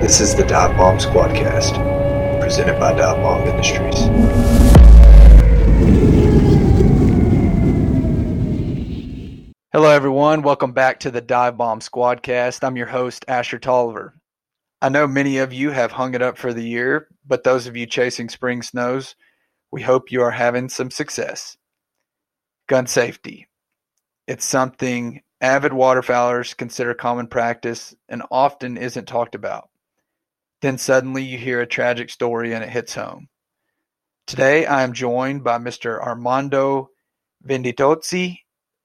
This is the Dive Bomb Squadcast, presented by Dive Bomb Industries. Hello, everyone. Welcome back to the Dive Bomb Squadcast. I'm your host, Asher Tolliver. I know many of you have hung it up for the year, but those of you chasing spring snows, we hope you are having some success. Gun safety. It's something avid waterfowlers consider common practice and often isn't talked about. Then suddenly you hear a tragic story and it hits home. Today I am joined by Mr. Armando Venditozzi,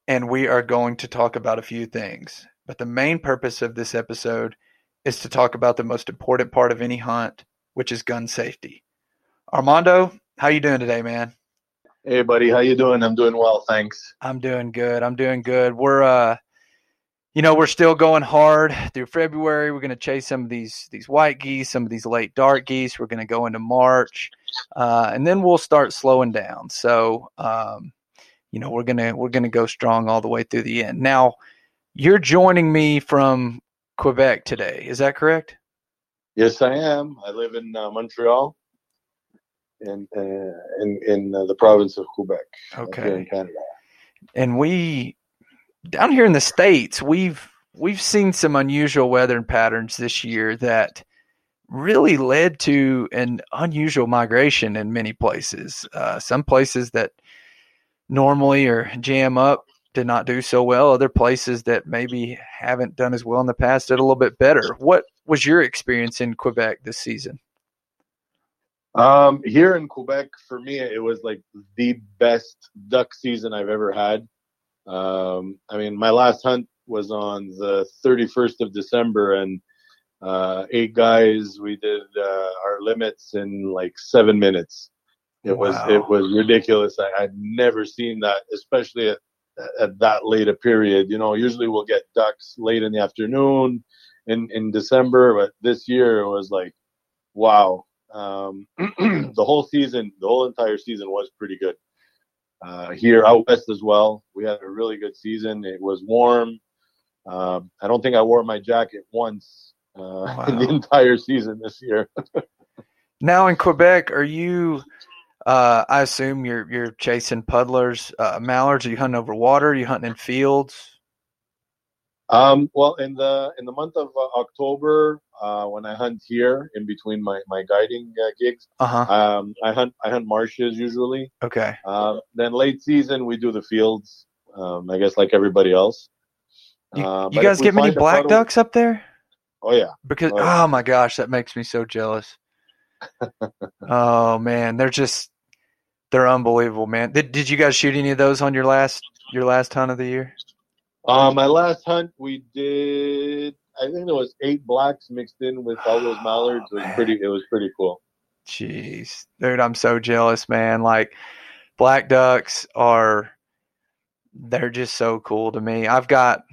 and we are going to talk about a few things. But the main purpose of this episode is to talk about the most important part of any hunt, which is gun safety. Armando, how you doing today, man? Hey, buddy, how you doing? I'm doing well, thanks. I'm doing good. I'm doing good. We're uh you know, we're still going hard through February. We're going to chase some of these these white geese, some of these late dark geese. We're going to go into March, uh, and then we'll start slowing down. So, um, you know, we're gonna we're gonna go strong all the way through the end. Now, you're joining me from Quebec today. Is that correct? Yes, I am. I live in uh, Montreal, in uh, in in uh, the province of Quebec, Okay. in Canada. and we down here in the states we've we've seen some unusual weather patterns this year that really led to an unusual migration in many places. Uh, some places that normally are jam up did not do so well. Other places that maybe haven't done as well in the past did a little bit better. What was your experience in quebec this season? Um, here in Quebec, for me, it was like the best duck season I've ever had. Um, I mean, my last hunt was on the 31st of December, and uh, eight guys. We did uh, our limits in like seven minutes. It was it was ridiculous. I had never seen that, especially at, at that late a period. You know, usually we'll get ducks late in the afternoon in in December, but this year it was like, wow. Um, the whole season, the whole entire season was pretty good. Uh, here out west as well, we had a really good season. It was warm. Um, I don't think I wore my jacket once uh, in the entire season this year. Now in Quebec, are you? Uh, I assume you're you're chasing puddlers, uh, mallards. Are you hunting over water? Are you hunting in fields? Um, well, in the in the month of uh, October, uh, when I hunt here in between my my guiding uh, gigs, Uh huh. um, I hunt I hunt marshes usually. Okay. Uh, then late season we do the fields. Um, I guess like everybody else. You, Uh, you guys get many black ducks up there? Oh yeah. Because Oh, yeah. oh my gosh, that makes me so jealous. oh man, they're just they're unbelievable, man. Did did you guys shoot any of those on your last your last hunt of the year? Uh, my last hunt we did. I think there was eight blacks mixed in with all those mallards. It was Man. pretty. It was pretty cool. Jeez, dude, I'm so jealous, man. Like black ducks are they're just so cool to me. I've got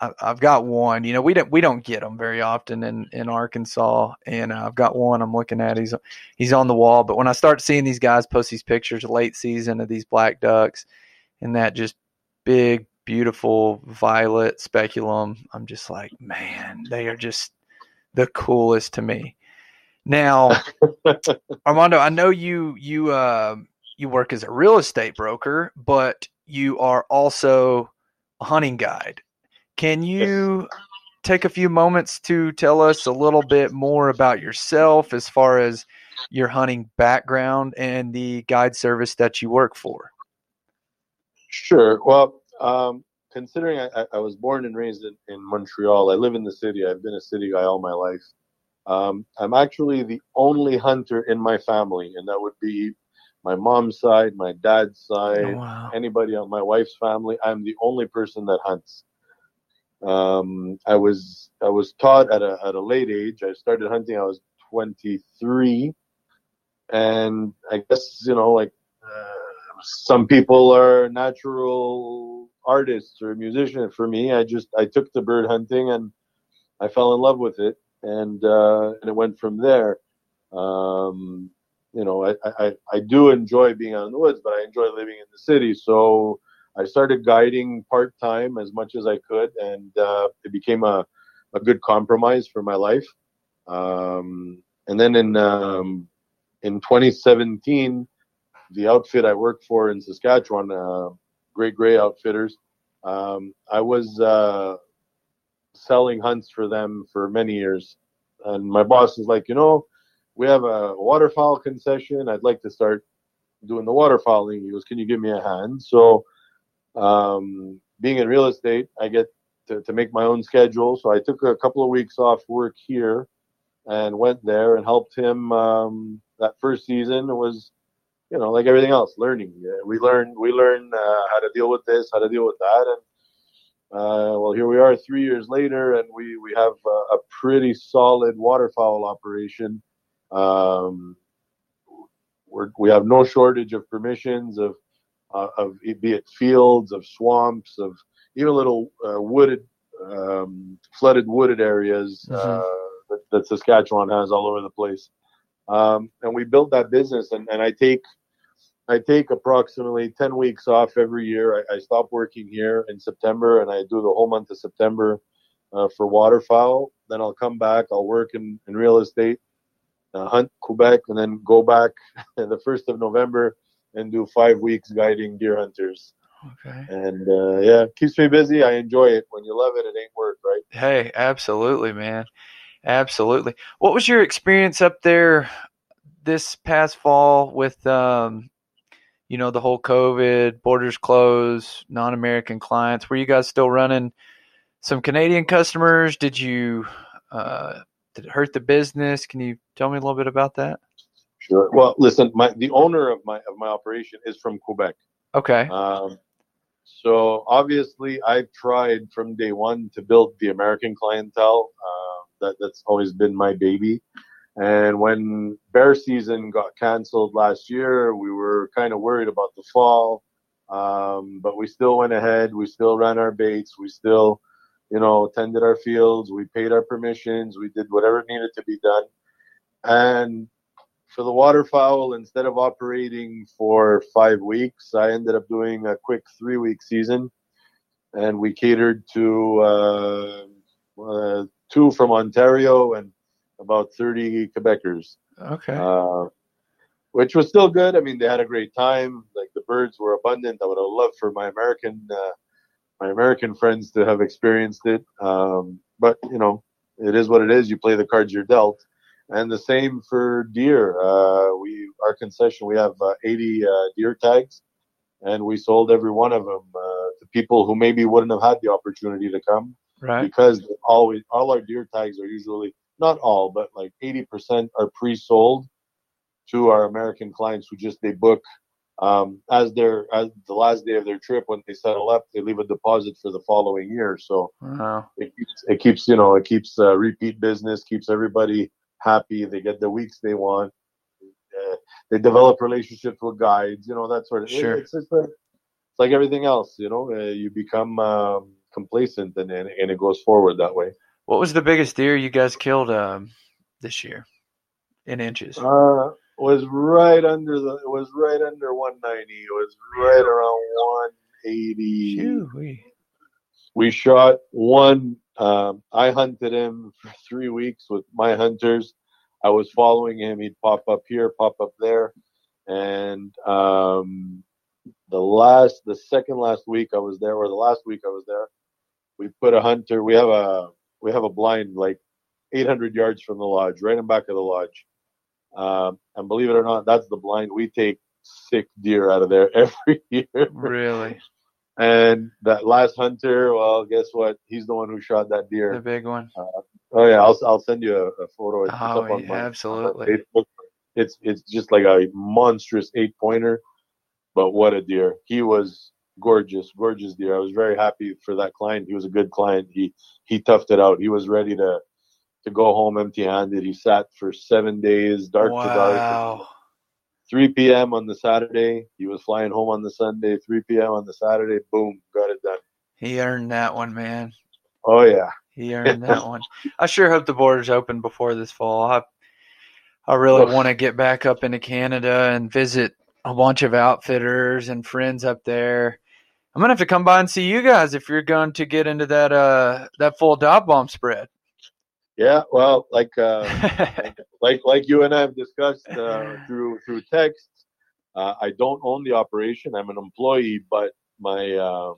I've got one. You know, we don't we don't get them very often in in Arkansas, and uh, I've got one. I'm looking at. He's he's on the wall. But when I start seeing these guys post these pictures late season of these black ducks, and that just big, beautiful violet speculum, I'm just like, man, they are just the coolest to me. Now, Armando, I know you you uh, you work as a real estate broker, but you are also a hunting guide. Can you take a few moments to tell us a little bit more about yourself as far as your hunting background and the guide service that you work for? Sure. Well, um, considering I, I- was born and raised in, in Montreal, I live in the city. I've been a city guy all my life. Um, I'm actually the only hunter in my family, and that would be my mom's side, my dad's side, Oh, wow. anybody on my wife's family. I'm the only person that hunts. Um, I was I was taught at a at a late age. I started hunting. I was 23, and I guess you know like uh, some people are natural artists or musicians. For me, I just I took the bird hunting and I fell in love with it, and uh, and it went from there. Um, you know, I, I, I do enjoy being out in the woods, but I enjoy living in the city. So I started guiding part time as much as I could, and uh, it became a, a good compromise for my life. Um, and then in um, in 2017, the outfit I worked for in Saskatchewan, uh, Great Gray Outfitters, um, I was uh, selling hunts for them for many years. And my boss is like, you know, we have a waterfowl concession. I'd like to start doing the waterfowling. He goes, can you give me a hand? So, um, being in real estate, I get to, to make my own schedule. So I took a couple of weeks off work here and went there and helped him. Um, that first season was, you know, like everything else, learning. We learn, we learned uh, how to deal with this, how to deal with that, and uh, well, here we are three years later, and we we have a, a pretty solid waterfowl operation. Um, we're, we have no shortage of permissions of uh, of be it fields, of swamps, of even little uh, wooded, um, flooded wooded areas uh, mm-hmm. that, that, Saskatchewan has all over the place. Um, and we built that business, and, and I take I take approximately 10 weeks off every year. I, I, stop working here in September and I do the whole month of September uh, for waterfowl. Then I'll come back, I'll work in, in real estate, uh, hunt Quebec, and then go back the 1st of November and do five weeks guiding deer hunters. Okay. And uh, yeah, keeps me busy. I enjoy it. When you love it, it ain't work, right? Hey, absolutely, man. Absolutely. What was your experience up there this past fall with um, you know, the whole COVID, borders closed, non American clients. Were you guys still running some Canadian customers? Did you, uh, did it hurt the business? Can you tell me a little bit about that? Sure. Well, listen, my, the owner of my, of my operation is from Quebec. Okay. Um, so obviously I've tried from day one to build the American clientele. Uh, that, that's always been my baby. And when bear season got canceled last year, we were kind of worried about the fall. Um, but we still went ahead. We still ran our baits. We still, you know, tended our fields. We paid our permissions. We did whatever needed to be done. And for the waterfowl, instead of operating for five weeks, I ended up doing a quick three week season. And we catered to uh, uh, two from Ontario and about 30 Quebecers. Okay. Uh, which was still good. I mean, they had a great time. Like the birds were abundant. I would have loved for my American uh, my American friends to have experienced it. Um, but you know, it is what it is. You play the cards you're dealt. And the same for deer. Uh, we our concession we have uh, 80 uh, deer tags, and we sold every one of them uh, to people who maybe wouldn't have had the opportunity to come. Right. Because always all our deer tags are usually not all, but like 80% are pre-sold to our American clients who just they book um, as their as the last day of their trip when they settle up, they leave a deposit for the following year. So uh-huh. it keeps it keeps you know it keeps uh, repeat business, keeps everybody happy. They get the weeks they want. Uh, they develop relationships with guides, you know that sort of. Sure. It, it's, it's, a, it's, like everything else, you know. Uh, you become um, complacent and and it goes forward that way. What was the biggest deer you guys killed um, this year in inches? Uh, was right under the. It was right under 190. It was right around 180. Phew, we shot one. Um, I hunted him for three weeks with my hunters. I was following him. He'd pop up here, pop up there, and um, the last, the second last week I was there, or the last week I was there, we put a hunter. We have a we have a blind like 800 yards from the lodge, right in back of the lodge. Um, and believe it or not, that's the blind we take sick deer out of there every year. Really? And that last hunter, well, guess what? He's the one who shot that deer. The big one. Uh, oh yeah, I'll I'll send you a, a photo. It's oh, yeah, my, absolutely. It's it's just like a monstrous eight pointer, but what a deer! He was gorgeous, gorgeous deer. I was very happy for that client. He was a good client. He he toughed it out. He was ready to to go home empty handed. He sat for seven days, dark wow. to dark. 3 p.m. on the Saturday. He was flying home on the Sunday. 3 p.m. on the Saturday. Boom, got it done. He earned that one, man. Oh yeah, he earned that one. I sure hope the borders open before this fall. I I really want to get back up into Canada and visit a bunch of outfitters and friends up there. I'm gonna have to come by and see you guys if you're going to get into that uh that full Dive Bomb spread. Yeah, well, like uh, like like you and I have discussed uh, through through text, uh, I don't own the operation. I'm an employee, but my um,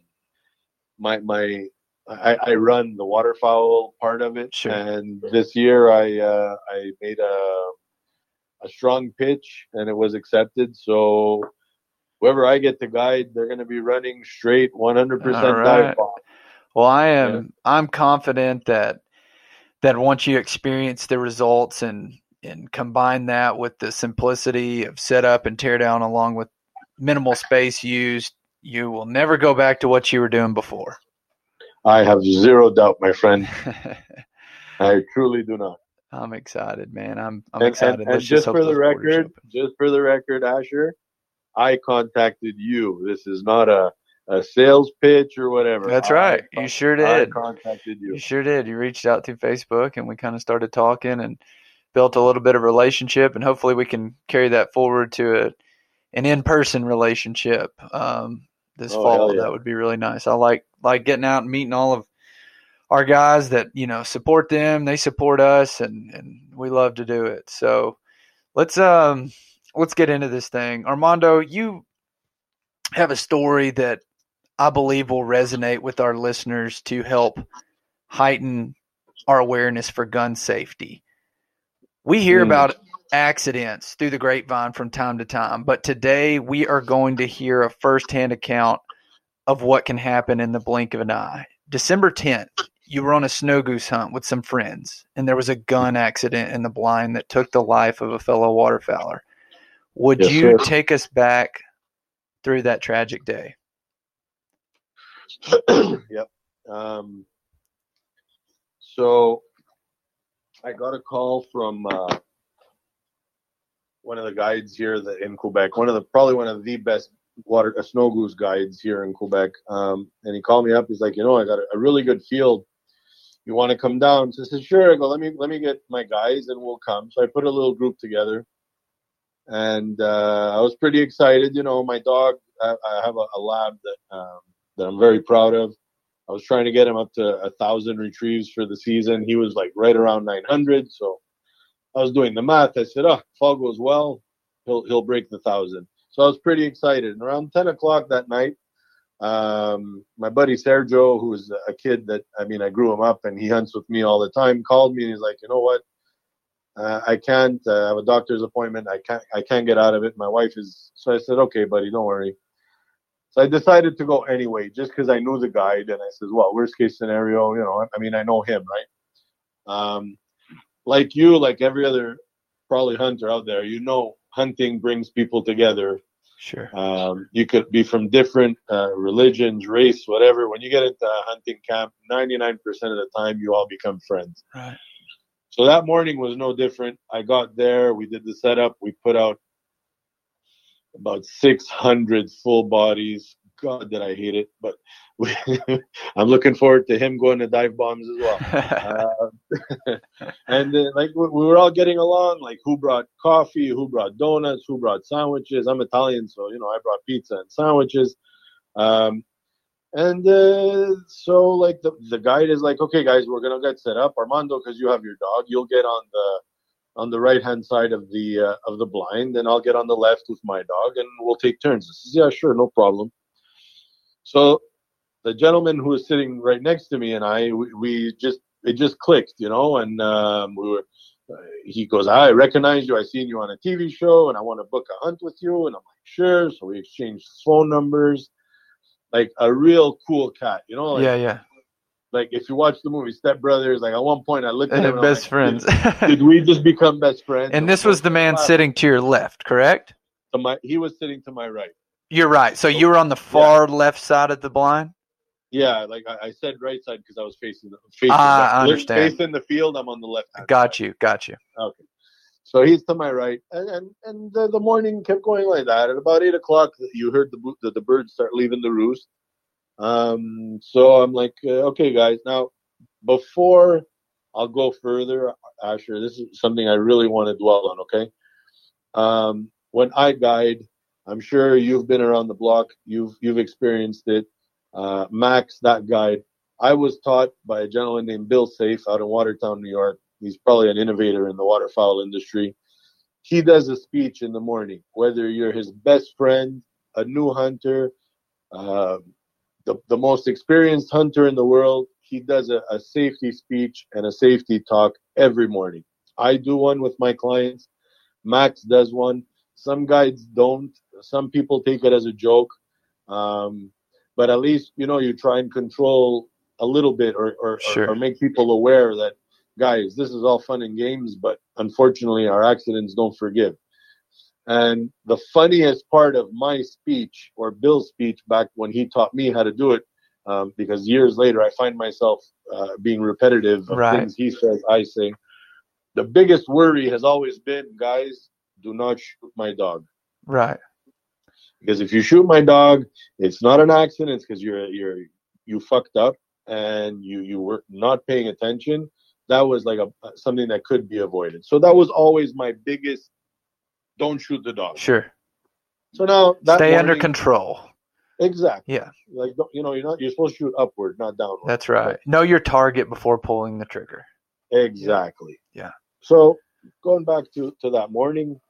my my I, I run the waterfowl part of it. Sure. And this year I uh, I made a a strong pitch and it was accepted. So whoever I get to guide, they're going to be running straight 100% All right. dive bomb. Well, I am. I'm confident that that once you experience the results and and combine that with the simplicity of setup and teardown, along with minimal space used, you will never go back to what you were doing before. I have zero doubt, my friend. I truly do not. I'm excited, man. I'm I'm and, excited. and, and just for the record, just for the record, Asher, I contacted you. This is not a, a sales pitch or whatever. That's I right. con- You sure did. I contacted you. You sure did. You reached out through Facebook and we kind of started talking and built a little bit of relationship and hopefully we can carry that forward to a an in person relationship um, this Oh, fall. yeah. That would be really nice. I like like getting out and meeting all of our guys that you know support them. They support us and and we love to do it. So let's um let's get into this thing. Armando, you have a story that I believe will resonate with our listeners to help heighten our awareness for gun safety. We hear Mm. about accidents through the grapevine from time to time, but today we are going to hear a firsthand account of what can happen in the blink of an eye. December 10th, you were on a snow goose hunt with some friends, and there was a gun accident in the blind that took the life of a fellow waterfowler. Would Yes, you sir. take us back through that tragic day? yep. Um, so I got a call from uh, one of the guides here that in Quebec, one of the probably one of the best water uh, snow goose guides here in Quebec. Um, and he called me up. He's like, you know, I got a, a really good field. You want to come down? So I said, sure. I go, let me let me get my guys and we'll come. So I put a little group together, and uh, I was pretty excited. You know, my dog. I, I have a, a lab that um, that I'm very proud of. I was trying to get him up to a thousand retrieves for the season. He was like right around 900. So I was doing the math. I said, "Oh, if all goes well, he'll he'll break the thousand. So I was pretty excited. And around 10 o'clock that night, um, my buddy Sergio, who's a kid that I mean I grew him up and he hunts with me all the time, called me and he's like, "You know what? Uh, I can't. Uh, I have a doctor's appointment. I can't. I can't get out of it. My wife is." So I said, "Okay, buddy, don't worry." So I decided to go anyway, just because I knew the guide, and I said, "Well, worst case scenario, you know, I mean, I know him, right?" Um, like you, like every other probably hunter out there, you know, hunting brings people together. Sure. Um, you could be from different uh, religions, race, whatever. When you get into a hunting camp, 99% of the time, you all become friends. Right. So that morning was no different. I got there, we did the setup, we put out about 600 full bodies. God, did I hate it! But we, I'm looking forward to him going to dive bombs as well. Uh, and uh, like we, we were all getting along. Like who brought coffee, who brought donuts, who brought sandwiches. I'm Italian, so you know I brought pizza and sandwiches. Um, and uh, so like the the guide is like, okay, guys, we're gonna get set up. Armando, because you have your dog, you'll get on the on the right hand side of the uh, of the blind, and I'll get on the left with my dog, and we'll take turns. I says, yeah, sure, no problem. So the gentleman who was sitting right next to me and I, we, we just it just clicked, you know, and um, we were. Uh, he goes, I recognize you. I seen you on a TV show, and I want to book a hunt with you. And I'm like, sure. So we exchanged phone numbers, like a real cool cat, you know. Like, yeah, yeah. Like if you watch the movie Step Brothers, like at one point I looked at And him, and best like, friends. Did, did we just become best friends? and this was the man sitting to your left, correct? To my, he was sitting to my right. You're right. So you were on the far left side of the blind. Yeah, like I, I said, right side because I was facing the facing. Ah, I understand. Facing the field, I'm on the left. Got you. Got you. Okay. So he's to my right, and and, and the, the morning kept going like that. At about eight o'clock, you heard the the, the birds start leaving the roost. Um, so I'm like, uh, okay, guys. Now, before I'll go further, Asher, this is something I really want to dwell on. Okay. Um, when I guide, I'm sure you've been around the block. You've you've experienced it. Uh, Max, that guide. I was taught by a gentleman named Bill Safe out in Watertown, New York. He's probably an innovator in the waterfowl industry. He does a speech in the morning, whether you're his best friend, a new hunter, uh, the, the most experienced hunter in the world. He does a, a safety speech and a safety talk every morning. I do one with my clients. Max does one. Some guides don't. Some people take it as a joke. Um, but at least, you know, you try and control a little bit or, or, Sure. or, or make people aware that, guys, this is all fun and games, but unfortunately, our accidents don't forgive. And the funniest part of my speech or Bill's speech back when he taught me how to do it, um, because years later I find myself uh, being repetitive of Right. things he says, I say. The biggest worry has always been, guys, do not shoot my dog. Right. Because if you shoot my dog, it's not an accident. It's because you're you're you fucked up and you you were not paying attention. That was like a something that could be avoided. So that was always my biggest. Don't shoot the dog. Sure. So now that Stay under control. Exactly. Yeah. Like don't- you know, you're not you're supposed to shoot upward, not downward. That's right. Know your target before pulling the trigger. Exactly. Yeah. So going back to to that morning,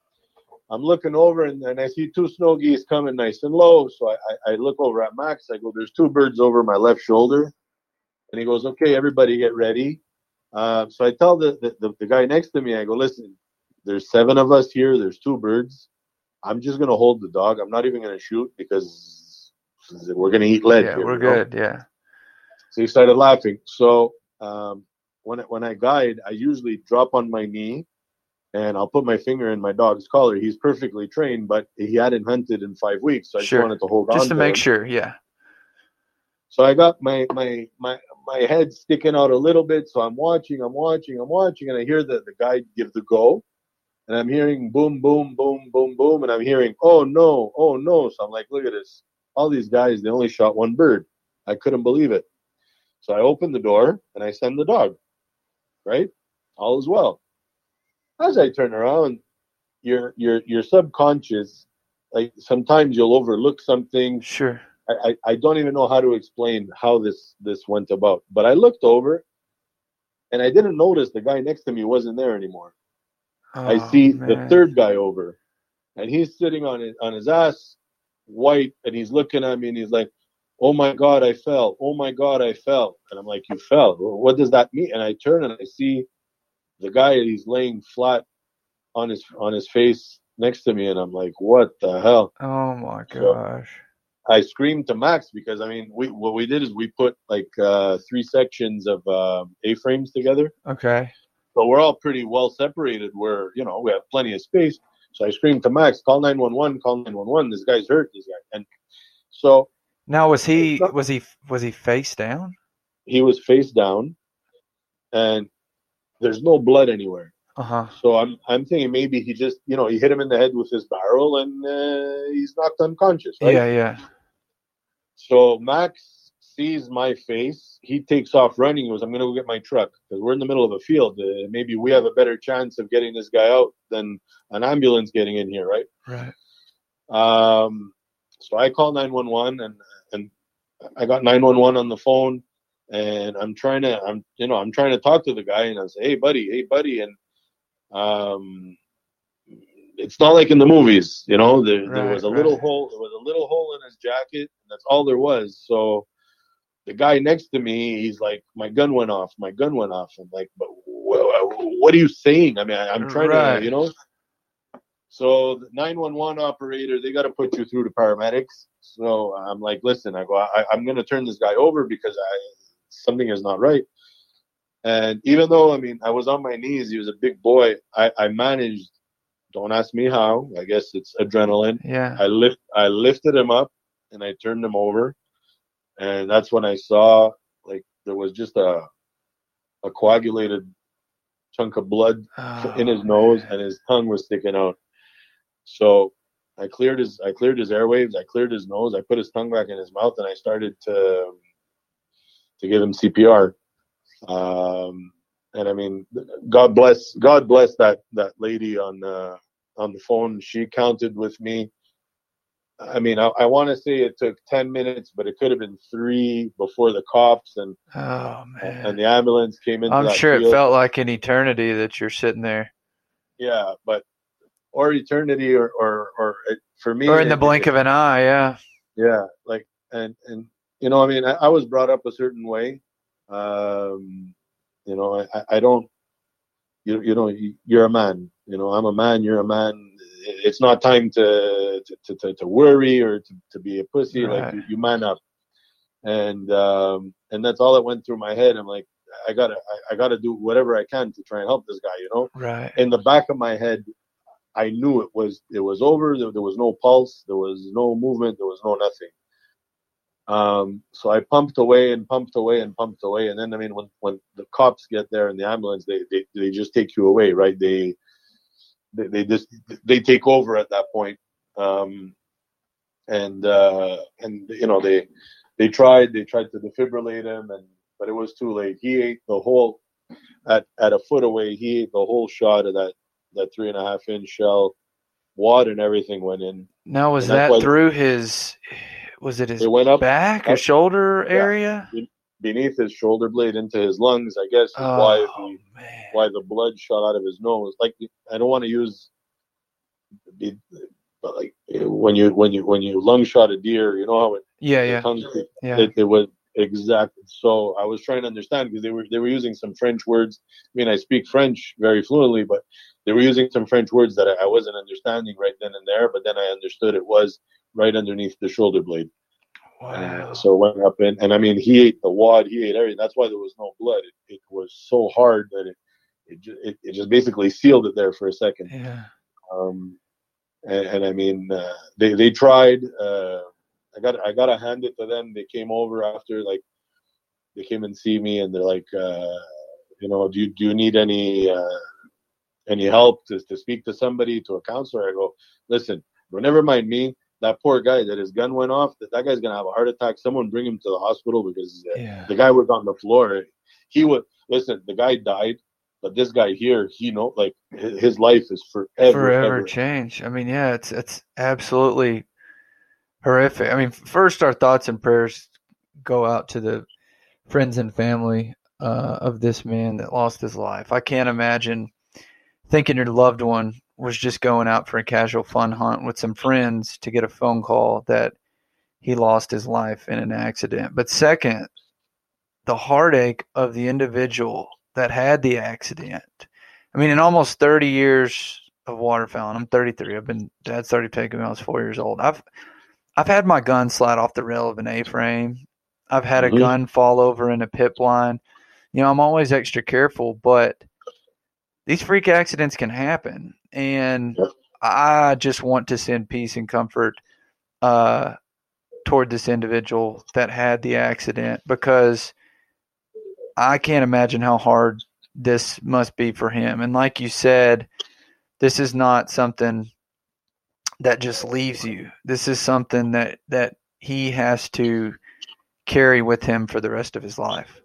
I'm looking over and, and I see two snow geese coming nice and low. So I, I, I look over at Max. I go, "There's two birds over my left shoulder," and he goes, "Okay, everybody get ready." Uh, so I tell the, the the guy next to me, I go, "Listen, there's seven of us here. There's two birds. I'm just gonna hold the dog. I'm not even gonna shoot because we're gonna eat lead. yeah, here, we're you know? good. Yeah. So he started laughing. So um, when I- when I guide, I usually drop on my knee, and I'll put my finger in my dog's collar. He's perfectly trained, but he hadn't hunted in five weeks, so I Sure. just wanted to hold on. Just to make him. sure. Yeah. So I got my my my my head sticking out a little bit. So I'm watching, I'm watching, I'm watching, and I hear the the guy give the go, and I'm hearing boom, boom, boom, boom, boom, and I'm hearing oh no, oh no. So I'm like, look at this. All these guys, they only shot one bird. I couldn't believe it. So I open the door and I send the dog. Right, all is well. As I turn around, your your your subconscious, like sometimes you'll overlook something Sure. I, I, I don't even know how to explain how this this went about. But I looked over and I didn't notice the guy next to me wasn't there anymore. I Oh, see the third guy over and he's sitting on his on his ass white and he's looking at me and he's like, Oh my god, I fell. Oh my god, I fell. And I'm like, You fell. What does that mean? And I turn and I see the guy he's laying flat on his on his face next to me and I'm like, What the hell? Oh my So- gosh. I screamed to Max because I mean, we what we did is we put like uh, three sections of uh, A-frames together, Okay. so we're all pretty well separated. Where you know we have plenty of space. So I screamed to Max, "Call 911! Call 911! This guy's hurt. This guy." And so Now was he was he was he face down? he was face down, and there's no blood anywhere. Uh huh. So I'm I'm thinking maybe he just you know he hit him in the head with his barrel and uh, he's knocked unconscious. Right? Yeah, yeah. So Max sees my face. He takes off running. He goes, I'm going to go get my truck because we're in the middle of a field. Uh, maybe we have a better chance of getting this guy out than an ambulance getting in here, right? Right. Um, so I call 911 and, and I got 911 on the phone and I'm trying to, I'm, you know, I'm trying to talk to the guy and I say, Hey buddy, Hey buddy. And, um, it's not like in the movies, you know, there, there was a Right, little hole, there was a little hole in his jacket and that's all there was. So the guy next to me, he's like, my gun went off, my gun went off. I'm like, but wh- what are you saying? I mean, I, I'm trying Right. to, you know, so the 911 operator, they got to put you through to paramedics. So I'm like, listen, I go, I, I'm going to turn this guy over because I something is not right. And even though I mean I was on my knees, he was a big boy. I, I managed. Don't ask me how. I guess it's adrenaline. Yeah. I lift I lifted him up and I turned him over, and that's when I saw like there was just a a coagulated chunk of blood Oh, in his nose and his tongue was sticking out. So I cleared his I cleared his airwaves, I cleared his nose, I put his tongue back in his mouth and I started to to give him CPR. Um and I mean God bless God bless that that lady on uh on the phone. She counted with me I mean, I, I want to say it took ten minutes, but it could have been three before the cops and Oh man. and the ambulance came in. I'm sure it felt like an eternity that you're sitting there, yeah, but or eternity or or or it, for me or in the blink it- of an eye. Yeah. yeah like and and you know i mean i, I was brought up a certain way um you know i I- don't you, you know you- you're a man you know i'm a man you're a man it's not time to to to, to worry or to, to be a pussy like you, you man up and um and that's all that went through my head i'm like i gotta I, I gotta do whatever i can to try and help this guy you know Right. in the back of my head, I knew it was it was over. There, there was no pulse. There was no movement. There was no nothing. Um, so I pumped away and pumped away and pumped away, and then I mean, when when the cops get there and the ambulance, they they, they just take you away, right? They, they they just they take over at that point. Um, and uh, and you know they they tried they tried to defibrillate him, and but it was too late. He ate the whole at at a foot away. He ate the whole shot of that that three and a half inch shell. Wad and everything went in. Now was And that's that why- through his? Was it his It went up back or shoulder yeah. area? beneath his shoulder blade into his lungs. I guess is why Oh the, man. why the blood shot out of his nose. Like I don't want to use, be- but like when you when you when you lung shot a deer, you know how it, Yeah, yeah, yeah. it, it was exact. So I was trying to understand because they were they were using some French words. I mean, I speak French very fluently, but they were using some French words that I, I wasn't understanding right then and there. But then I understood it was right underneath the shoulder blade. Wow. Uh, so it went up in, and I mean, he ate the wad, he ate everything. That's why there was no blood. It, it was so hard that it it, it it just basically sealed it there for a second. yeah. Um, and, and I mean, uh, they they tried. Uh, I got I gotta hand it to them. They came over after like they came and see me, and they're like, uh, you know, do you do you need any uh, any help to to speak to somebody to a counselor? I go, listen, well, never mind me. That poor guy that his gun went off. That that guy's gonna have a heart attack. Someone bring him to the hospital because uh, Yeah. the guy was on the floor. He was listen. The guy died, but this guy here, he know like his, his life is forever. Forever ever. change. I mean, yeah, it's it's absolutely horrific. I mean, first our thoughts and prayers go out to the friends and family uh, of this man that lost his life. I can't imagine thinking your loved one was just going out for a casual fun hunt with some friends to get a phone call that he lost his life in an accident. But second, the heartache of the individual that had the accident. I mean, in almost 30 years of waterfowl, waterfowling, I'm 33. I've been dad started taking me when I was four years old. I've I've had my gun slide off the rail of an A-frame. I've had a Mhm. gun fall over in a pip line. You know, I'm always extra careful, but these freak accidents can happen, and Yep. I just want to send peace and comfort uh, toward this individual that had the accident because I can't imagine how hard this must be for him. And like you said, this is not something that just leaves you. This is something that that he has to carry with him for the rest of his life.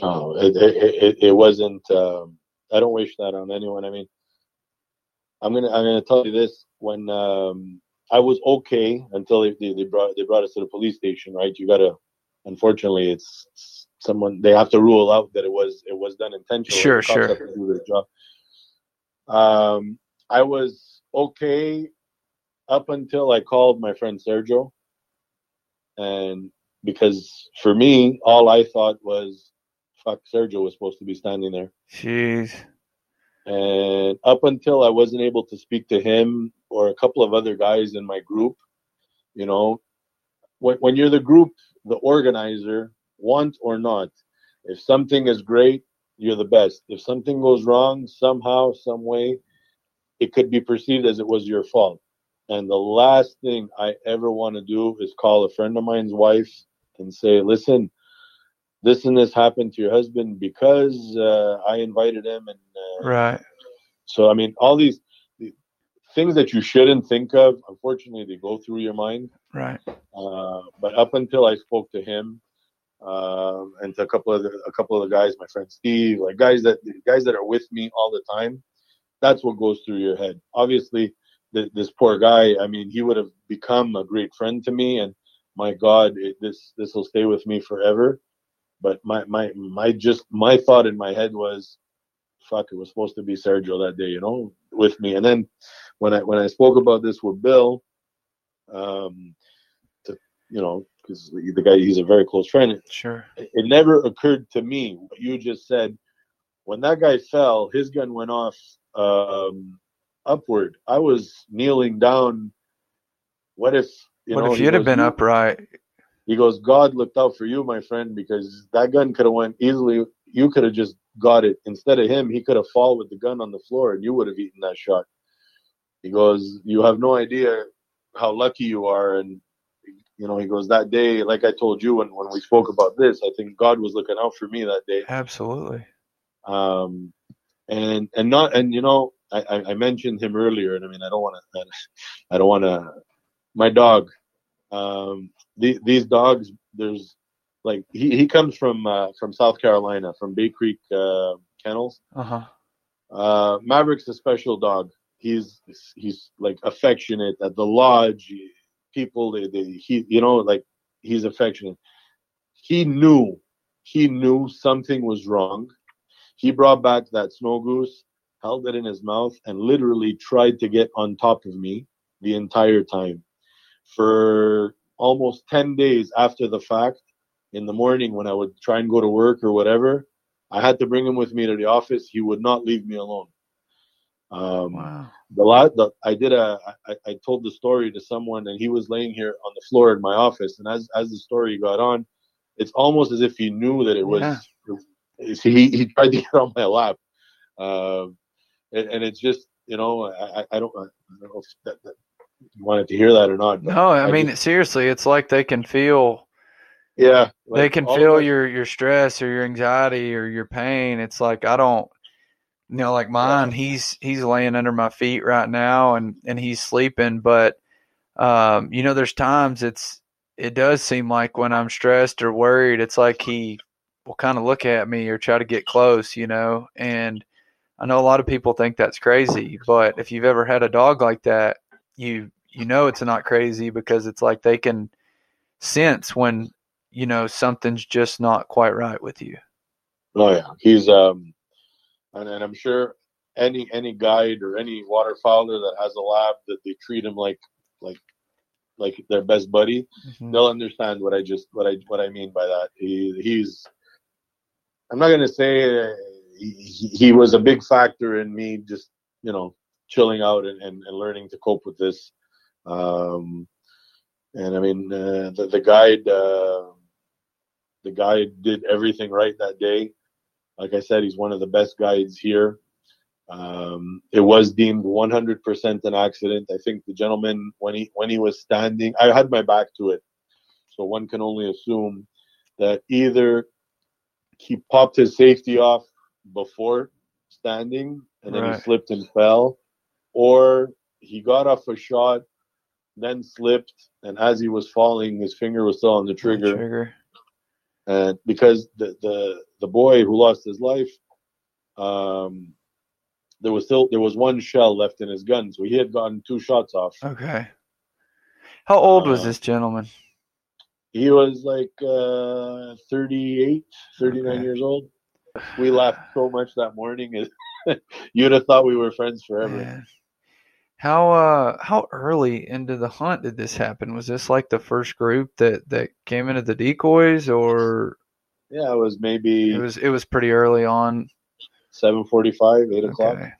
Oh, it, it, it, it wasn't. Um, I don't wish that on anyone. I mean, I'm gonna I'm gonna tell you this. When um, I was okay until they, they, they brought they brought us to the police station. Right, you gotta. Unfortunately, it's someone they have to rule out that it was it was done intentionally. Sure, sure. do their job. Um, I was okay up until I called my friend Sergio, and because for me, all I thought was, "Fuck, Sergio was supposed to be standing there." Jeez. And up until I wasn't able to speak to him or a couple of other guys in my group, you know, when, when you're the group, the organizer, want or not, if something is great, you're the best. If something goes wrong somehow, some way, it could be perceived as it was your fault. And the last thing I ever want to do is call a friend of mine's wife and say, listen, this and this happened to your husband because uh, I invited him. And uh, Right. so, I mean, all these the things that you shouldn't think of, unfortunately, they go through your mind. Right. Uh, but up until I spoke to him um, and to a couple of the, a couple of the guys, my friend Steve, like guys that guys that are with me all the time, that's what goes through your head. Obviously, th- this poor guy. I mean, he would have become a great friend to me, and my God, it, this this will stay with me forever. But my my my just my thought in my head was, fuck, it was supposed to be Sergio that day, you know, with me. And then when I when I spoke about this with Bill, um, to you know, because the guy he's a very close friend. Sure. It, it never occurred to me what you just said. When that guy fell, his gun went off um, upward. I was kneeling down. What if you what know? if you'd have been "You- upright? He goes, God looked out for you, my friend, because that gun could have went easily. You could have just got it instead of him. He could have fallen with the gun on the floor, and you would have eaten that shot. He goes, you have no idea how lucky you are, and you know, he goes that day, like I told you when when we spoke about this, I think God was looking out for me that day Absolutely. um, and and not and you know I, I I mentioned him earlier, and I mean I don't want to I don't want to my dog. Um, the, these dogs, there's like he, he comes from uh, from South Carolina, from Bay Creek uh, Kennels. Uh huh. Uh, Maverick's a special dog. He's he's like affectionate at the lodge. People, they, they he you know like he's affectionate. He knew he knew something was wrong. He brought back that snow goose, held it in his mouth, and literally tried to get on top of me the entire time. For almost ten days after the fact, in the morning when I would try and go to work or whatever, I had to bring him with me to the office. He would not leave me alone. Um, Wow. the lot the, I did a I, I told the story to someone and he was laying here on the floor in my office and as as the story got on, it's almost as if he knew that it was Yeah. he he tried to get on my lap. Um and, and it's just you know I, I- I don't I don't know if that, that you wanted to hear that or not. No, I, I mean just- seriously, it's like they can feel yeah, they can feel your your stress or your anxiety or your pain. It's like I don't you know, like mine, he's he's laying under my feet right now and and he's sleeping, but um, you know, there's times it's it does seem like when I'm stressed or worried, it's like he will kind of look at me or try to get close, you know, and I know a lot of people think that's crazy, but if you've ever had a dog like that, you you know it's not crazy because it's like they can sense when you know something's just not quite right with you. Oh yeah, he's um, and, and I'm sure any any guide or any waterfowler that has a lab that they treat him like like like their best buddy, Mhm. they'll understand what I just what I what I mean by that. He he's I'm not gonna say uh, he he was a big factor in me just you know chilling out and, and, and learning to cope with this. Um, and I mean uh, the the guide uh, the guide did everything right that day. Like I said, he's one of the best guides here. Um, it was deemed 100% an accident. I think the gentleman, when he when he was standing, I had my back to it, so one can only assume that either he popped his safety off before standing and then Right. he slipped and fell, or he got off a shot, then slipped, and as he was falling, his finger was still on the trigger Trigger. and because the the the boy who lost his life um there was still there was one shell left in his gun so he had gotten two shots off Okay. How old was Uh, this gentleman? he was like uh 38 39 Okay. years old we laughed so much that morning you'd have thought we were friends forever Man. How uh how early into the hunt did this happen? Was this like the first group that that came into the decoys or yeah it was maybe it was it was pretty early on? 7:45 8 o'clock Okay.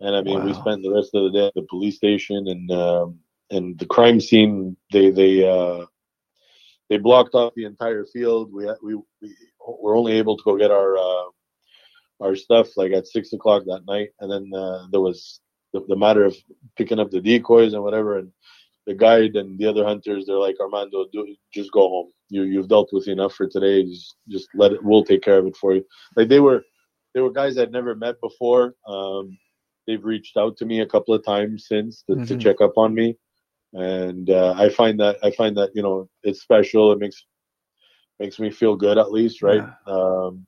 and I mean we spent the rest of the day at the police station and um, and the crime scene they they uh, they blocked off the entire field. We we we were only able to go get our uh, our stuff like at six o'clock that night, and then uh, there was the, the matter of picking up the decoys and whatever. And the guide and the other hunters, they're like Armando, do just go home. You you've dealt with enough for today. Just just let it. We'll take care of it for you. Like they were they were guys I'd never met before. Um, they've reached out to me a couple of times since to, to Mhm. check up on me, and uh, I find that I find that you know it's special. It makes makes me feel good at least, right? Um,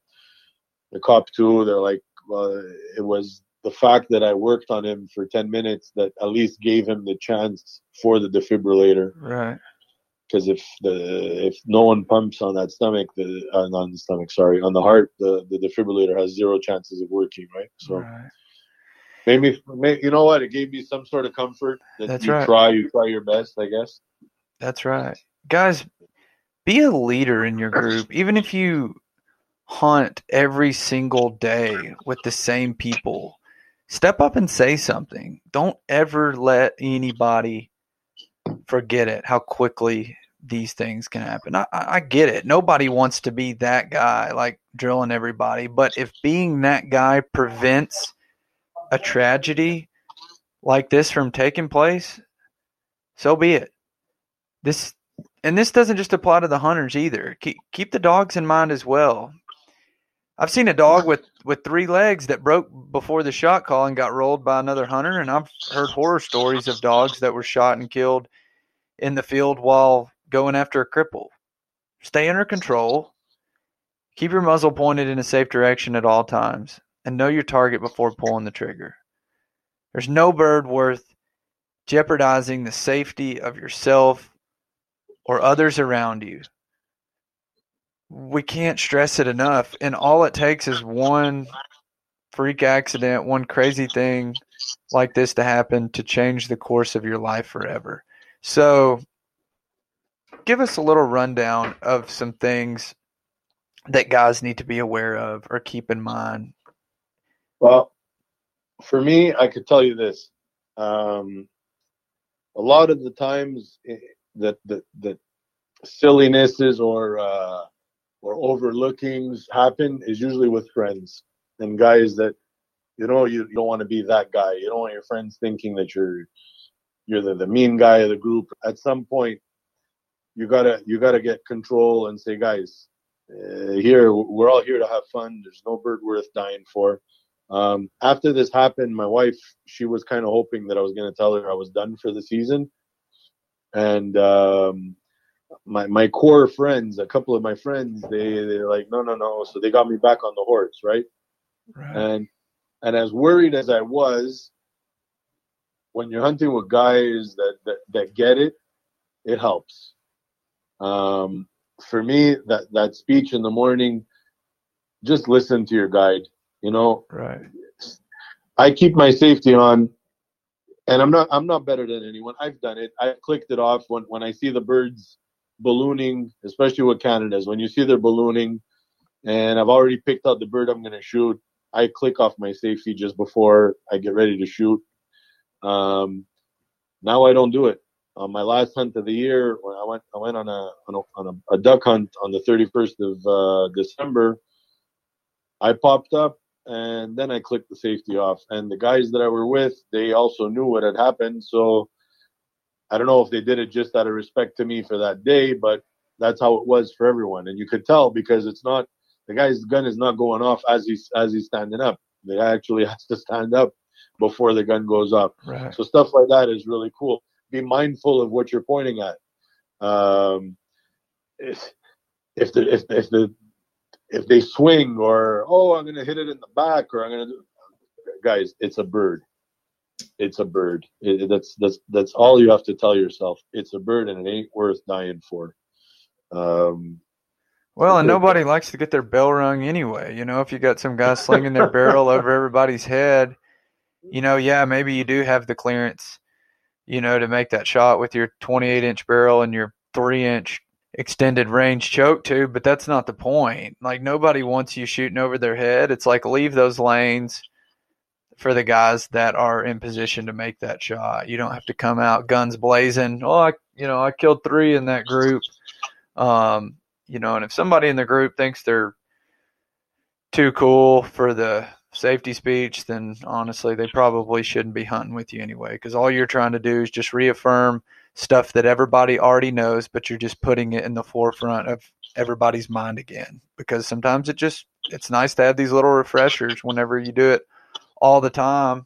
the cop too. They're like, well, it was the fact that I worked on him for 10 minutes that at least gave him the chance for the defibrillator. Right. Because if the if no one pumps on that stomach, the uh, not on the stomach, sorry, on the heart, the, the defibrillator has zero chances of working, right? So right. maybe, maybe you know what, it gave me some sort of comfort that That's you right. try, you try your best, I guess. That's right. Guys, be a leader in your group. Even if you hunt every single day with the same people, step up and say something. Don't ever let anybody forget it, how quickly these things can happen. I, I get it. Nobody wants to be that guy, like drilling everybody. But if being that guy prevents a tragedy like this from taking place, so be it. This and this doesn't just apply to the hunters either. Keep, keep the dogs in mind as well. I've seen a dog with, with three legs that broke before the shot call and got rolled by another hunter, and I've heard horror stories of dogs that were shot and killed in the field while going after a cripple. Stay under control. Keep your muzzle pointed in a safe direction at all times, and know your target before pulling the trigger. There's no bird worth jeopardizing the safety of yourself or others around you. We can't stress it enough. And all it takes is one freak accident, one crazy thing like this to happen to change the course of your life forever. So, give us a little rundown of some things that guys need to be aware of or keep in mind. Well, for me, I could tell you this. Um, a lot of the times eh, that that that sillinesses or uh, or overlookings happen is usually with friends and guys that you know you, don't want to be that guy. You don't want your friends thinking that you're you're the, the mean guy of the group. At some point, you gotta you gotta get control and say, guys, uh, here we're all here to have fun. There's no bird worth dying for. Um, after this happened, my wife she was kind of hoping that I was going to tell her I was done for the season, and um, my my core friends, a couple of my friends, they they're like, no, no, no. So they got me back on the horse, right? Right. And and as worried as I was, when you're hunting with guys that that, that get it, it helps. Um, for me, that that speech in the morning, just listen to your guide. You know, Right. I keep my safety on, and I'm not I'm not better than anyone. I've done it. I've clicked it off when when I see the birds ballooning, especially with Canada's. When you see they're ballooning, and I've already picked out the bird I'm going to shoot, I click off my safety just before I get ready to shoot. Um, now I don't do it. On my last hunt of the year, when I went I went on a on a, on a, a duck hunt on the 31st of uh, December, I popped up and then I clicked the safety off. And the guys that I were with, they also knew what had happened. So I don't know if they did it just out of respect to me for that day, but that's how it was for everyone. And you could tell because it's not the guy's gun is not going off as he's as he's standing up. The guy actually has to stand up before the gun goes off. Right. So stuff like that is really cool. Be mindful of what you're pointing at. Um, if, if the if, if the if they swing or oh I'm gonna hit it in the back or I'm gonna do guys, it's a bird. It's a bird. It, that's that's that's all you have to tell yourself. It's a bird and it ain't worth dying for. Um, Well, and nobody likes to get their bell rung anyway. You know, if you got some guy slinging their barrel over everybody's head, you know, yeah, maybe you do have the clearance, you know, to make that shot with your 28 inch barrel and your three inch extended range choke tube, but that's not the point. Like, nobody wants you shooting over their head. It's like, leave those lanes for the guys that are in position to make that shot. You don't have to come out guns blazing. Oh, I, you know, I killed three in that group. Um, you know, and if somebody in the group thinks they're too cool for the safety speech, then honestly, they probably shouldn't be hunting with you anyway. Because all you're trying to do is just reaffirm stuff that everybody already knows, but you're just putting it in the forefront of everybody's mind again. Because sometimes it just it's nice to have these little refreshers whenever you do it all the time.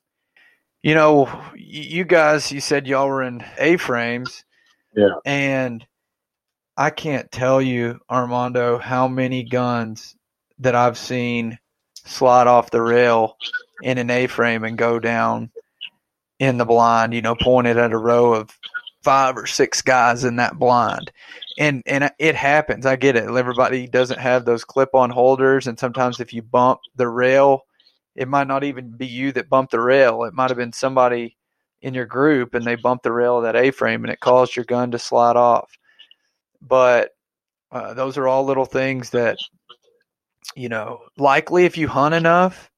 You know, you guys, you said y'all were in A frames. Yeah. And I can't tell you, Armando, how many guns that I've seen slide off the rail in an A-frame and go down in the blind, you know, pointed at a row of five or six guys in that blind. And and it happens. I get it. Everybody doesn't have those clip-on holders and sometimes if you bump the rail, it might not even be you that bumped the rail. It might have been somebody in your group and they bumped the rail of that A-frame and it caused your gun to slide off. But uh, those are all little things that you know, likely if you hunt enough,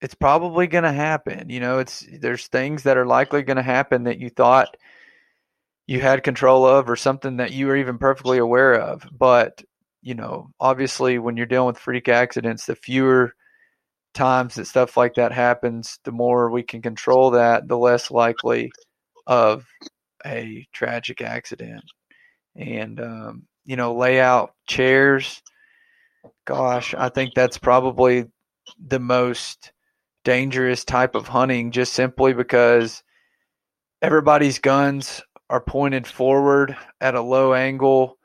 it's probably going to happen. You know, it's there's things that are likely going to happen that you thought you had control of or something that you were even perfectly aware of. But, you know, obviously when you're dealing with freak accidents, the fewer times that stuff like that happens, the more we can control that, the less likely of a tragic accident. And um, you know, lay out chairs. Gosh, I think that's probably the most dangerous type of hunting just simply because everybody's guns are pointed forward at a low angle.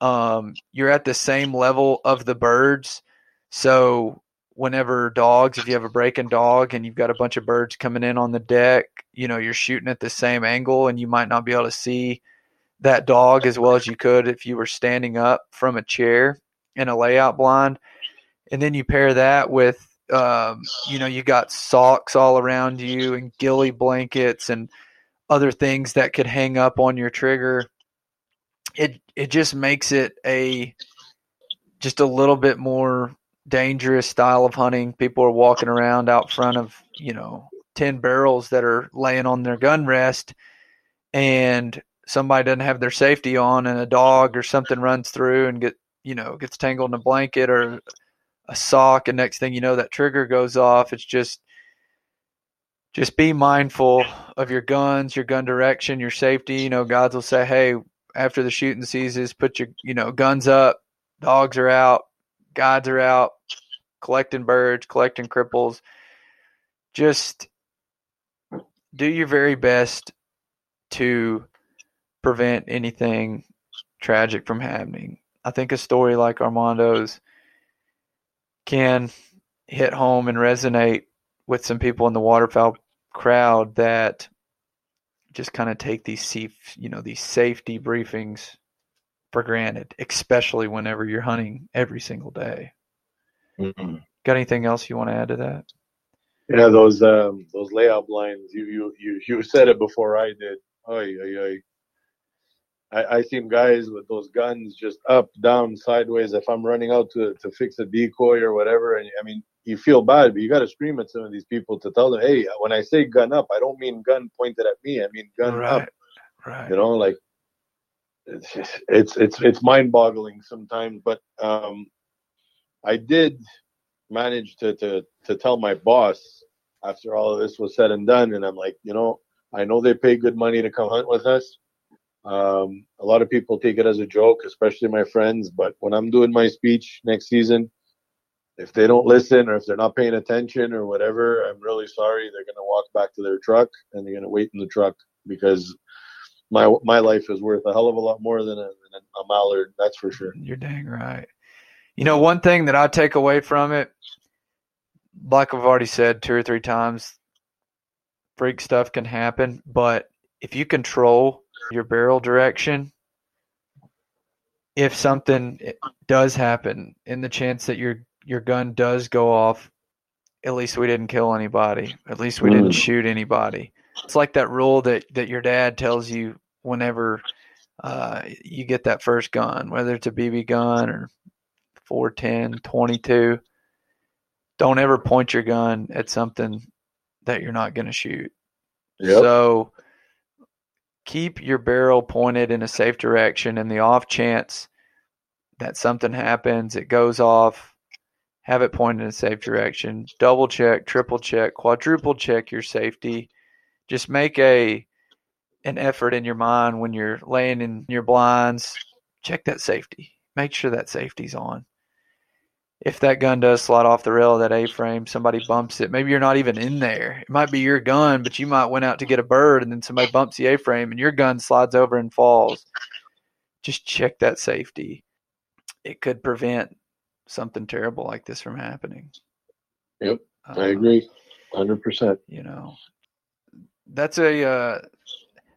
Um, you're at the same level of the birds. So whenever dogs, if you have a breaking dog and you've got a bunch of birds coming in on the deck, you know, you're shooting at the same angle and you might not be able to see that dog as well as you could if you were standing up from a chair in a layout blind. And then you pair that with, um, you know, you got socks all around you and ghillie blankets and other things that could hang up on your trigger. It it just makes it a just a little bit more dangerous style of hunting. People are walking around out front of, you know, 10 barrels that are laying on their gun rest and somebody doesn't have their safety on and a dog or something runs through and get you know gets tangled in a blanket or a sock and next thing you know that trigger goes off. It's just just be mindful of your guns your gun direction your safety. You know guys will say hey after the shooting ceases put your you know guns up. Dogs are out guides are out collecting birds collecting cripples just do your very best to prevent anything tragic from happening. I think a story like Armando's can hit home and resonate with some people in the waterfowl crowd that just kind of take these you know, these safety briefings for granted, especially whenever you're hunting every single day. Mm-hmm. Got anything else you want to add to that? Yeah, those um, those layout blinds. You you you you said it before I did. Oy, oy, oy. I, I seen guys with those guns just up, down, sideways. If I'm running out to to fix a decoy or whatever, and I mean, you feel bad, but you got to scream at some of these people to tell them, hey, when I say gun up, I don't mean gun pointed at me. I mean gun right. up. Right. You know, like it's it's it's mind-boggling sometimes. But um, I did manage to to to tell my boss after all of this was said and done, and I'm like, you know, I know they pay good money to come hunt with us um, a lot of people take it as a joke, especially my friends. But when I'm doing my speech next season, if they don't listen or if they're not paying attention or whatever, I'm really sorry. They're going to walk back to their truck and they're going to wait in the truck because my my life is worth a hell of a lot more than a, than a mallard. That's for sure. You're dang right. You know, one thing that I take away from it, like I've already said two or three times, freak stuff can happen, but if you control your barrel direction if something does happen in the chance that your your gun does go off at least we didn't kill anybody at least we didn't mm. shoot anybody it's like that rule that that your dad tells you whenever uh, you get that first gun whether it's a bb gun or 410 22 don't ever point your gun at something that you're not going to shoot yep. so keep your barrel pointed in a safe direction in the off chance that something happens, it goes off, have it pointed in a safe direction. Double check, triple check, quadruple check your safety. Just make a an effort in your mind when you're laying in your blinds. Check that safety. Make sure that safety's on if that gun does slide off the rail of that A-frame, somebody bumps it. Maybe you're not even in there. It might be your gun, but you might went out to get a bird, and then somebody bumps the A-frame, and your gun slides over and falls. Just check that safety. It could prevent something terrible like this from happening. Yep, I Uh, agree, hundred percent. You know, that's a uh,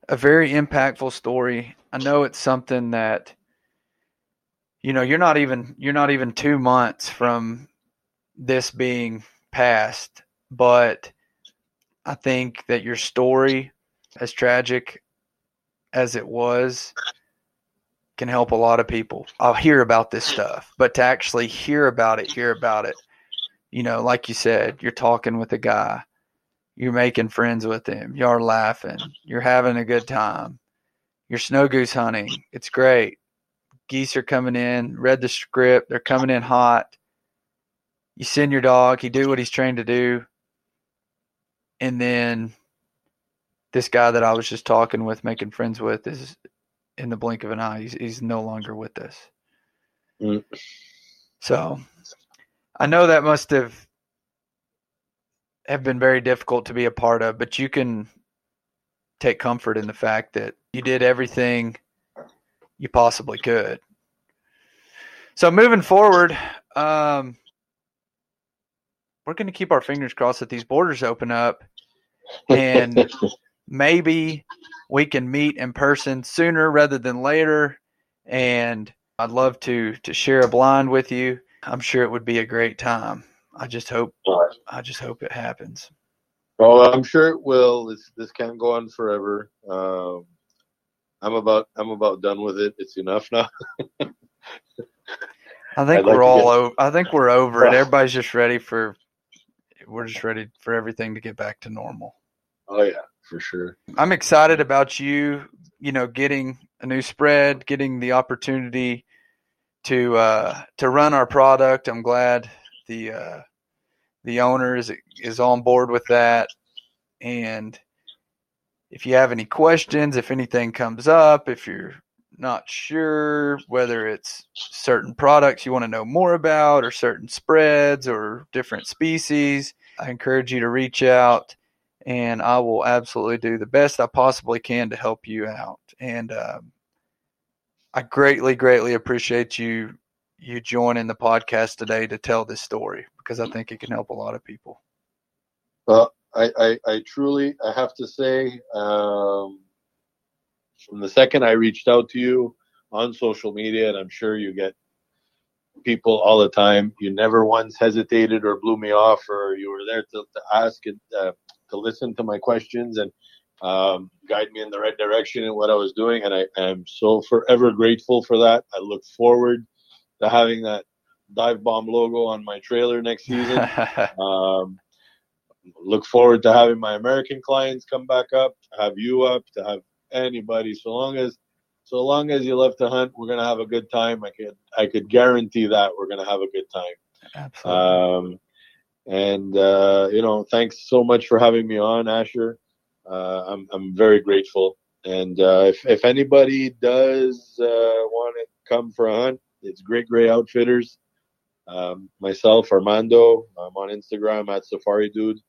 a very impactful story. I know it's something that you know you're not even you're not even two months from this being passed, but I think that your story, as tragic as it was, can help a lot of people. I'll hear about this stuff, but to actually hear about it, hear about it, you know, like you said, you're talking with a guy, you're making friends with him, you're laughing, you're having a good time, you're snow goose hunting. It's great. Geese are coming in, read the script, they're coming in hot. You send your dog, he do what he's trained to do. And then this guy that I was just talking with, making friends with, is in the blink of an eye. He's, he's no longer with us. Mm. So I know that must have have been very difficult to be a part of, but you can take comfort in the fact that you did everything you possibly could. So moving forward, um, we're going to keep our fingers crossed that these borders open up and maybe we can meet in person sooner rather than later. And i'd love to to share a blind with you. I'm sure it would be a great time i just hope i just hope it happens Oh, I'm sure it will. This this can't go on forever. Um, I'm about I'm about done with it. It's enough now. i think I'd we're to all get- over i think we're over it everybody's just ready for we're just ready for everything to get back to normal Oh yeah, for sure. I'm excited about you, you know, getting a new spread, getting the opportunity to uh, to run our product. I'm glad the uh, the owner is is on board with that. And if you have any questions, if anything comes up, if you're not sure whether it's certain products you want to know more about or certain spreads or different species, I encourage you to reach out and I will absolutely do the best I possibly can to help you out. And um, I greatly, greatly appreciate you you joining the podcast today to tell this story because I think it can help a lot of people. Well, I, I, I truly, I have to say, um, from the second I reached out to you on social media, and I'm sure you get people all the time, you never once hesitated or blew me off, or you were there to, to ask and uh, to listen to my questions and um, guide me in the right direction in what I was doing. And I am so forever grateful for that. I look forward to having that dive bomb logo on my trailer next season. Um, look forward to having my American clients come back up, have you up, to have anybody. So long as, so long as you love to hunt, we're gonna have a good time. I could, I could guarantee that we're gonna have a good time. Absolutely. Um, and uh, you know, thanks so much for having me on, Asher. Uh, I'm, I'm very grateful. And uh, if, if anybody does uh, want to come for a hunt, it's Great Gray Outfitters. Um, myself, Armando. I'm on Instagram at Safari Dude.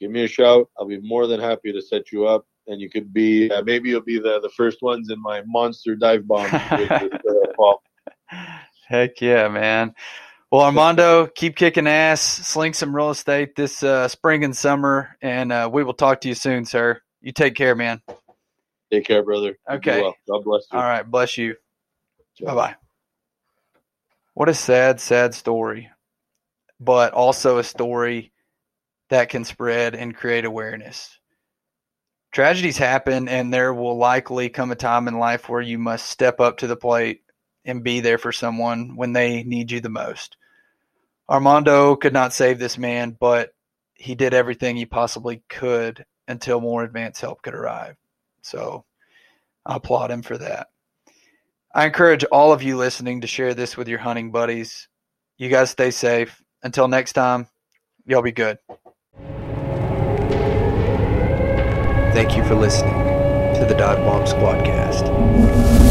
Give me a shout. I'll be more than happy to set you up. And you could be, uh, maybe you'll be the, the first ones in my monster dive bomb uh. Heck yeah, man. Well, Armando, keep kicking ass, sling some real estate this uh, spring and summer, and uh, we will talk to you soon, sir. You take care, man. Take care, brother. Okay. well. God bless you. All right, bless you. Bye bye. What a sad, sad story, but also a story that can spread and create awareness. Tragedies happen, and there will likely come a time in life where you must step up to the plate and be there for someone when they need you the most. Armando could not save this man, but he did everything he possibly could until more advanced help could arrive. So I applaud him for that. I encourage all of you listening to share this with your hunting buddies. You guys stay safe. Until next time, y'all be good. Thank you for listening to the Dive Bomb Squadcast.